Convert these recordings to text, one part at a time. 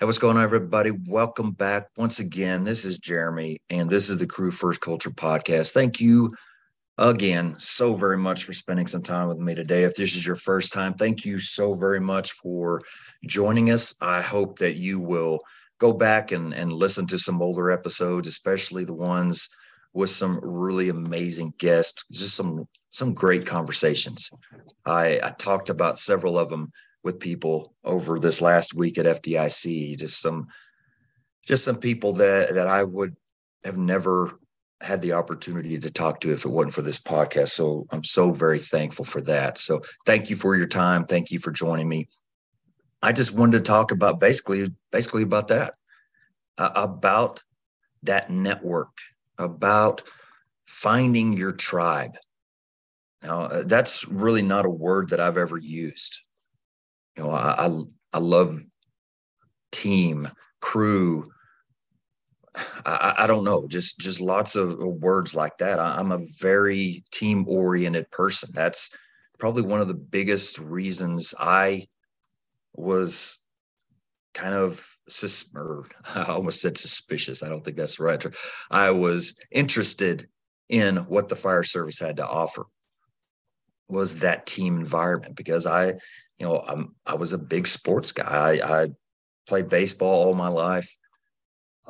Hey, what's going on, everybody? Welcome back once again. This is Jeremy, and this is the Crew First Culture podcast. Thank you again so very much for spending some time with me today. If this is your first time, thank you so very much for joining us. I hope that you will go back and, and listen to some older episodes, especially the ones with some really amazing guests, just some some great conversations. I, I talked about several of them with people over this last week at FDIC. Just some, just some people that that I would have never had the opportunity to talk to if it wasn't for this podcast. So I'm so very thankful for that. So thank you for your time. Thank you for joining me. I just wanted to talk about basically, basically about that, uh, about that network, about finding your tribe. Now, uh, that's really not a word that I've ever used you know, I, I, I love team, crew. I, I, don't know, just just lots of words like that. I, am a very team oriented person. That's probably one of the biggest reasons I was kind of sus- or I almost said suspicious. I don't think that's right. I was interested in what the fire service had to offer was that team environment because I you know, I'm, I was a big sports guy. I, I played baseball all my life.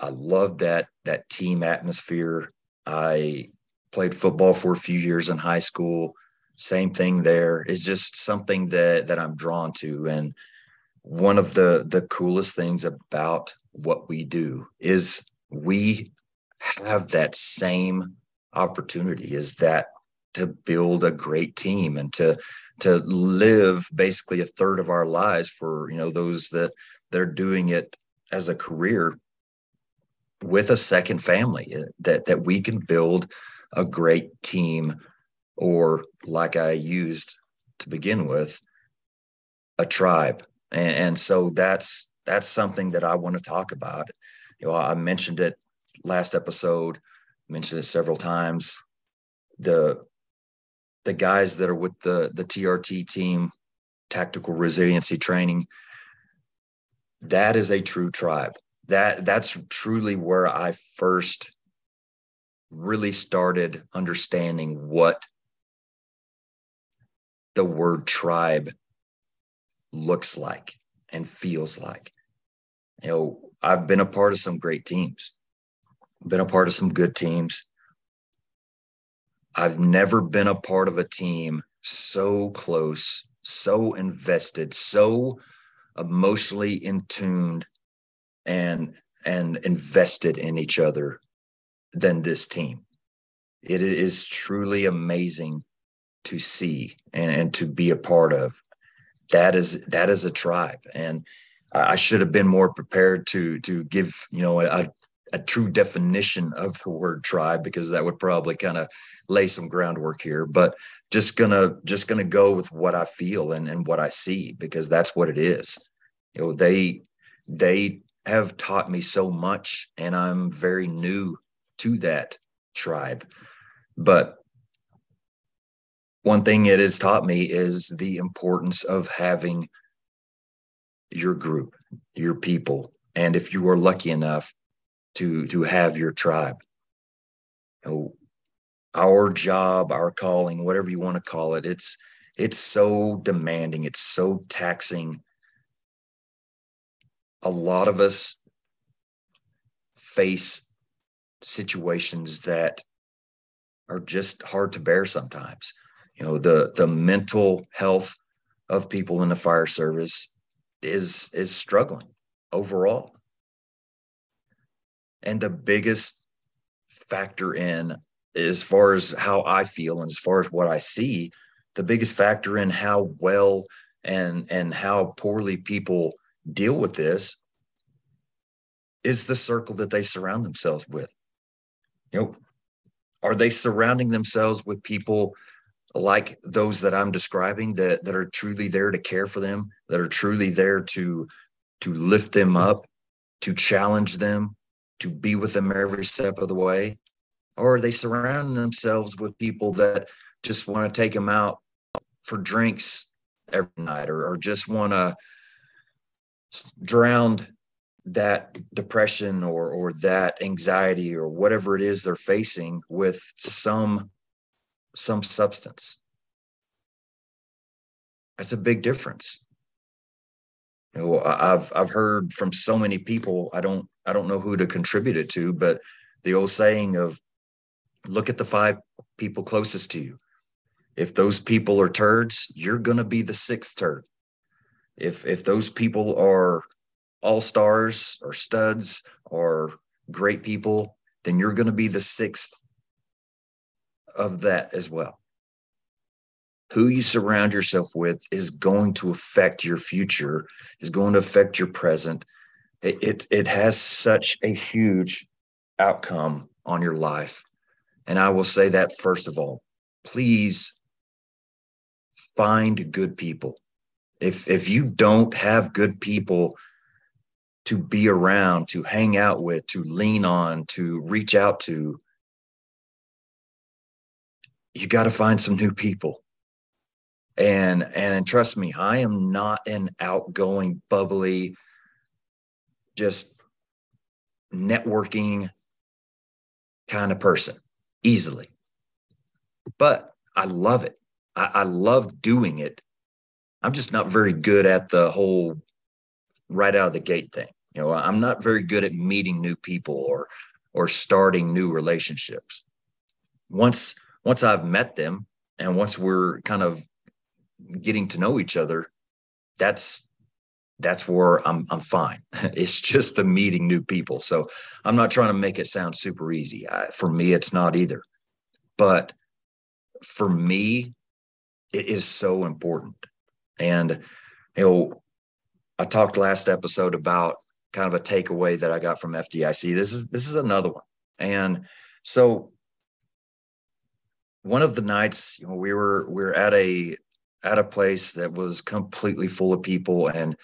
I loved that that team atmosphere. I played football for a few years in high school. Same thing there. It's just something that that I'm drawn to. And one of the the coolest things about what we do is we have that same opportunity is that to build a great team and to to live basically a third of our lives for you know those that they're doing it as a career with a second family uh, that that we can build a great team or like i used to begin with a tribe. And, and so that's that's something that i want to talk about. You know i mentioned it last episode mentioned it several times. The the guys that are with the the TRT team, tactical resiliency training, that is a true tribe. That that's truly where I first really started understanding what the word tribe looks like and feels like. You know, I've been a part of some great teams, been a part of some good teams. I've never been a part of a team so close, so invested, so emotionally in tuned and and invested in each other than this team. It is truly amazing to see and, and to be a part of. That is that is a tribe. And I should have been more prepared to to give, you know, a, a true definition of the word tribe because that would probably kind of lay some groundwork here but just gonna just gonna go with what i feel and, and what i see because that's what it is. You know they they have taught me so much and i'm very new to that tribe. But one thing it has taught me is the importance of having your group your people and if you are lucky enough to to have your tribe. You know, our job, our calling, whatever you want to call it, it's it's so demanding, it's so taxing. A lot of us face situations that are just hard to bear sometimes. You know, the the mental health of people in the fire service is is struggling overall. And the biggest factor in as far as how I feel and as far as what I see, the biggest factor in how well and and how poorly people deal with this is the circle that they surround themselves with. You know, are they surrounding themselves with people like those that I'm describing that that are truly there to care for them, that are truly there to to lift them up, to challenge them, to be with them every step of the way? Or they surround themselves with people that just want to take them out for drinks every night or, or just want to drown that depression or or that anxiety or whatever it is they're facing with some some substance. That's a big difference. You know i've i've heard from so many people i don't i don't know who to contribute it to but the old saying of look at the five people closest to you if those people are turds you're going to be the sixth turd if if those people are all stars or studs or great people, then you're going to be the sixth of that as well. Who you surround yourself with is going to affect your future, is going to affect your present. It, it, it has such a huge outcome on your life. And I will say that first of all, please find good people. If if you don't have good people to be around, to hang out with, to lean on, to reach out to, you got to find some new people. And, and and trust me, I am not an outgoing, bubbly, just networking kind of person easily. But I love it. I, I love doing it. I'm just not very good at the whole right out of the gate thing. You know, I'm not very good at meeting new people or or starting new relationships. Once once I've met them and once we're kind of getting to know each other, that's that's where I'm I'm fine. It's just the meeting new people. So I'm not trying to make it sound super easy. I, for me, it's not either. But for me, it is so important. And you know, I talked last episode about kind of a takeaway that I got from FDIC. This is this is another one. And so one of the nights, you know, we were we were at a at a place that was completely full of people and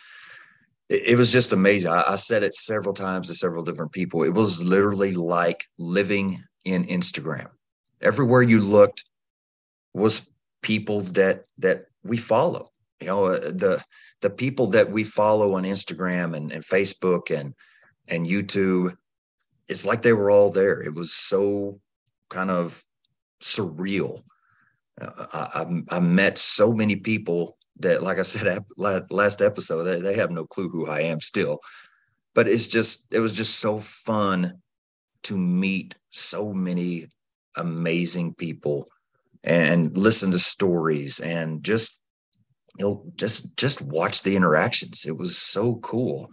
it, it was just amazing. I, I said it several times to several different people. It was literally like living in Instagram. Everywhere you looked was people that that we follow. You know, uh, the the people that we follow on Instagram and, and Facebook and and YouTube, it's like they were all there. It was so kind of surreal. Uh, I, I, I met so many people that, like I said last episode, they, they have no clue who I am still. But it's just it was just so fun to meet so many amazing people and listen to stories and just you know just just watch the interactions. It was so cool.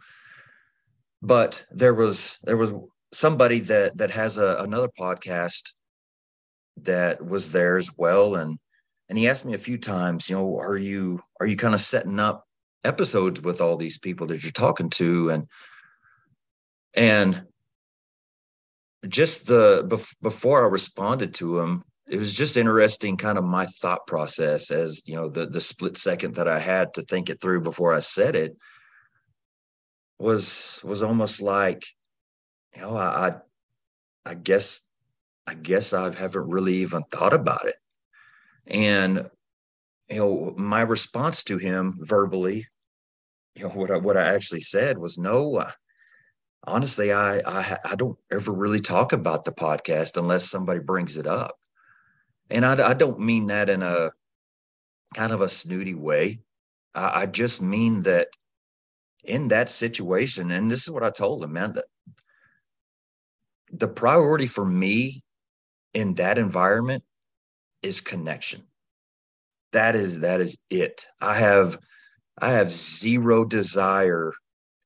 But there was there was somebody that that has a, another podcast that was there as well. And and he asked me a few times you know are you are you kind of setting up episodes with all these people that you're talking to? And and just the before i responded to him it was just interesting kind of my thought process as you know the the split second that i had to think it through before i said it was was almost like you know i i, I guess i guess i haven't really even thought about it and you know my response to him verbally you know what i what i actually said was no uh, honestly I, I i don't ever really talk about the podcast unless somebody brings it up and I, I don't mean that in a kind of a snooty way. I, I just mean that in that situation, and this is what I told him, man, that the priority for me in that environment is connection. That is that is it. I have I have zero desire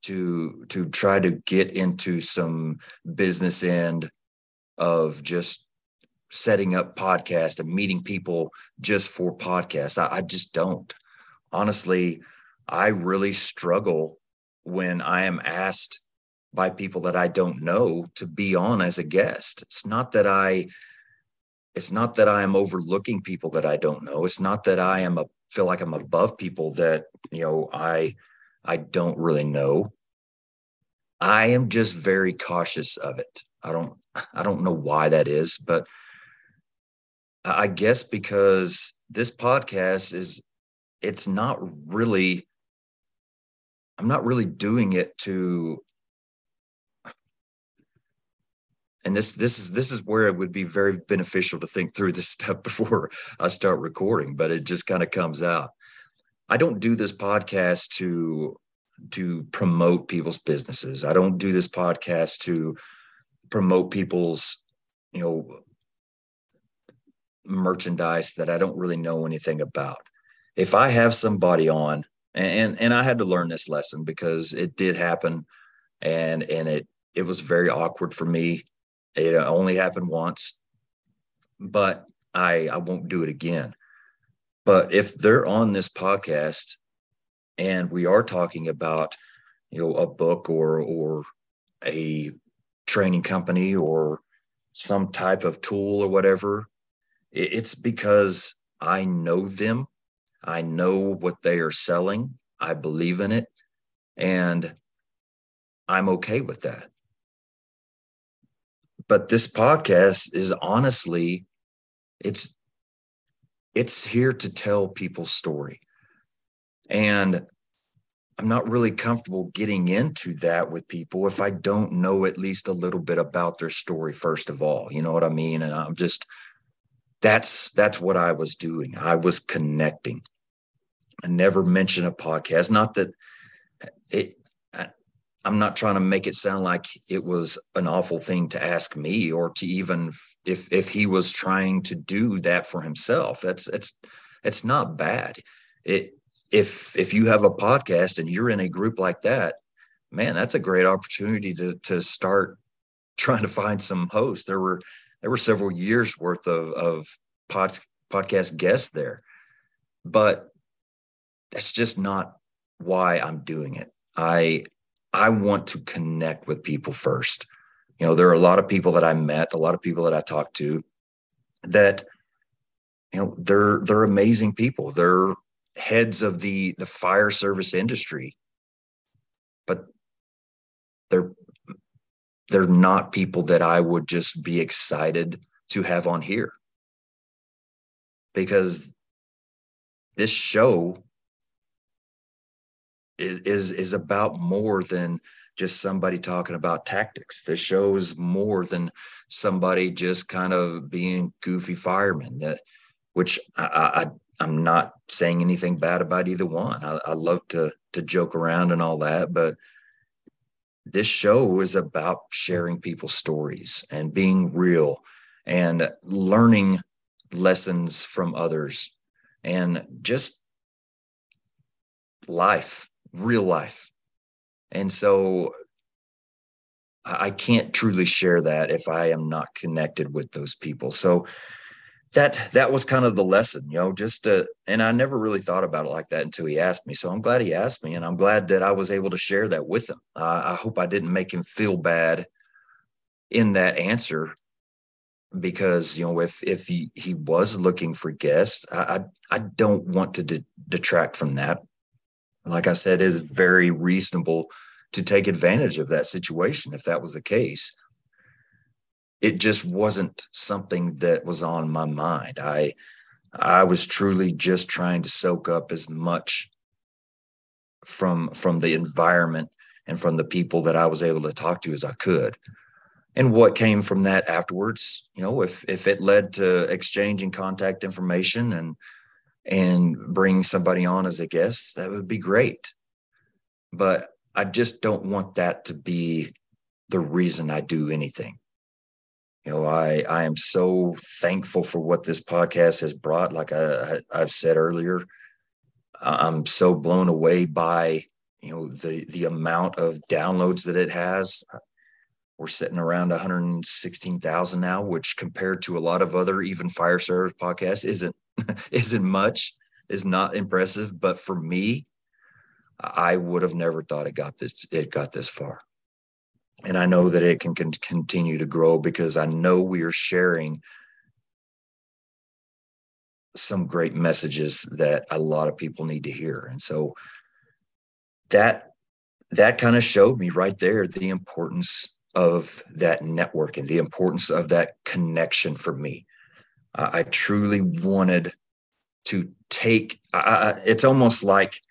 to to try to get into some business end of just setting up podcast and meeting people just for podcasts. I, I just don't. Honestly, I really struggle when I am asked by people that I don't know to be on as a guest. It's not that I it's not that I am overlooking people that I don't know. It's not that I am a feel like I'm above people that, you know, I I don't really know. I am just very cautious of it. I don't I don't know why that is, but I guess because this podcast is, it's not really, I'm not really doing it to and this this is this is where it would be very beneficial to think through this stuff before I start recording, but it just kind of comes out. I don't do this podcast to to promote people's businesses. I don't do this podcast to promote people's, you know, merchandise that I don't really know anything about. If I have somebody on and and I had to learn this lesson because it did happen and and it it was very awkward for me it only happened once, but I I won't do it again. But if they're on this podcast and we are talking about you know a book or or a training company or some type of tool or whatever, it's because I know them. I know what they are selling. I believe in it. And I'm okay with that but this podcast is honestly it's it's here to tell people's story. And i'm not really comfortable getting into that with people if i don't know at least a little bit about their story first of all. You know what i mean? And i'm just that's that's what i was doing. I was connecting. I never mentioned a podcast. Not that it, I'm not trying to make it sound like it was an awful thing to ask me or to even if if he was trying to do that for himself. That's it's it's not bad. It if if you have a podcast and you're in a group like that, man, that's a great opportunity to to start trying to find some hosts. There were there were several years worth of of pod, podcast guests there, but that's just not why I'm doing it. I I want to connect with people first. You know, there are a lot of people that I met, a lot of people that I talked to that, you know, they're they're amazing people. They're heads of the the fire service industry, but they're they're not people that I would just be excited to have on here because this show is is about more than just somebody talking about tactics. This show is more than somebody just kind of being goofy firemen. That, which I, I I'm not saying anything bad about either one. I, I love to to joke around and all that, but this show is about sharing people's stories and being real and learning lessons from others and just life real life. And so I can't truly share that if I am not connected with those people. So that that was kind of the lesson, you know, just to, and I never really thought about it like that until he asked me. So I'm glad he asked me, and I'm glad that I was able to share that with him. Uh, I hope I didn't make him feel bad in that answer because you know if if he he was looking for guests, I I, I don't want to de- detract from that like I said, is very reasonable to take advantage of that situation if that was the case. It just wasn't something that was on my mind. I I was truly just trying to soak up as much from from the environment and from the people that I was able to talk to as I could. And what came from that afterwards, you know, if if it led to exchanging contact information and and bring somebody on as a guest, that would be great. But I just don't want that to be the reason I do anything. You know, I I am so thankful for what this podcast has brought. Like I, I have said earlier, I'm so blown away by you know the the amount of downloads that it has. We're sitting around 116,000 now, which compared to a lot of other even fire service podcasts isn't isn't much, is not impressive. But for me, I would have never thought it got this it got this far. And I know that it can, can continue to grow because I know we are sharing some great messages that a lot of people need to hear. And so that that kind of showed me right there the importance of that networking, the importance of that connection for me. Uh, I truly wanted to take. Uh, it's almost like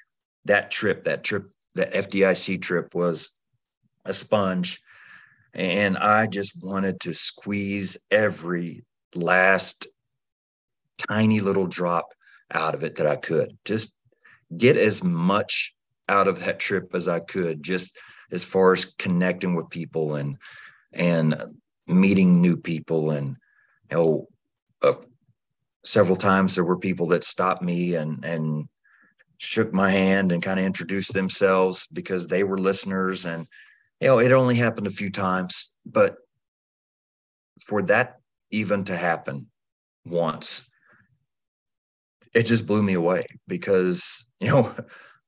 that trip, that trip, that FDIC trip was a sponge And I just wanted to squeeze every last tiny little drop out of it that I could. Just get as much out of that trip as I could, just as far as connecting with people and and meeting new people. And you know, uh, several times. There were people that stopped me and and shook my hand and kind of introduced themselves because they were listeners. And you know it only happened a few times but for that even to happen once it just blew me away because you know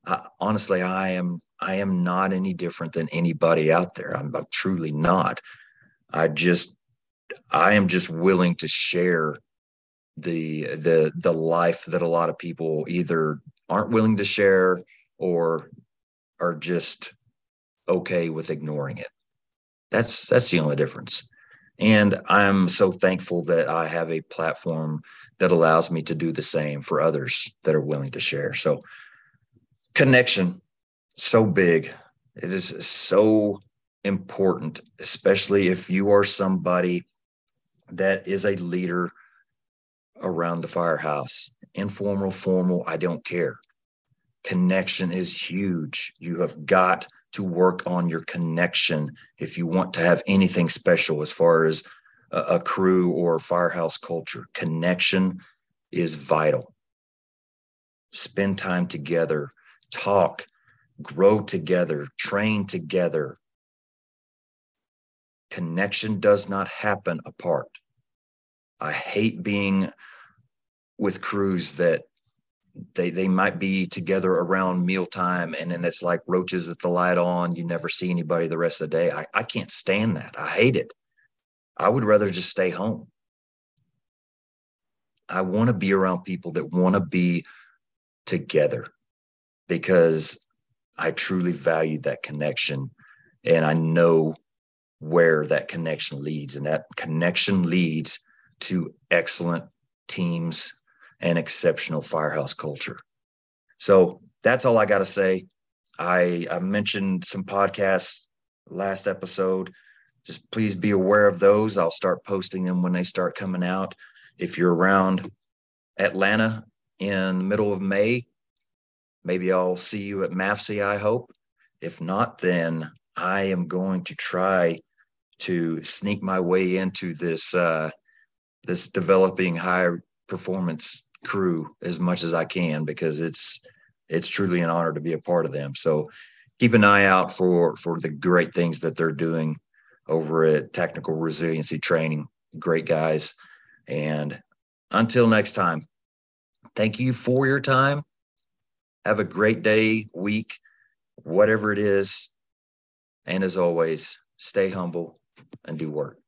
I, honestly i am i am not any different than anybody out there. I'm, I'm truly not. I just i am just willing to share the the the life that a lot of people either aren't willing to share or are just okay with ignoring it. That's that's the only difference. And I'm so thankful that I have a platform that allows me to do the same for others that are willing to share. So connection so big. It is so important, especially if you are somebody that is a leader around the firehouse informal, formal, I don't care. Connection is huge. You have got to work on your connection if you want to have anything special as far as a, a crew or firehouse culture. Connection is vital. Spend time together, talk, grow together, train together. Connection does not happen apart. I hate being with crews that they they might be together around mealtime and then it's like roaches at the light on you never see anybody the rest of the day. I, I can't stand that. I hate it. I would rather just stay home. I want to be around people that want to be together because i truly value that connection and i know where that connection leads and that connection leads to excellent teams and exceptional firehouse culture. So that's all I got to say. I, I mentioned some podcasts last episode. Just please be aware of those. I'll start posting them when they start coming out. If you're around Atlanta in the middle of May, maybe I'll see you at MAFC, I hope. If not, then I am going to try to sneak my way into this uh, this developing high performance crew as much as I can because it's it's truly an honor to be a part of them. So keep an eye out for for the great things that they're doing over at Technical Resiliency Training. Great guys. And until next time, thank you for your time. Have a great day, week, whatever it is. And as always, stay humble and do work.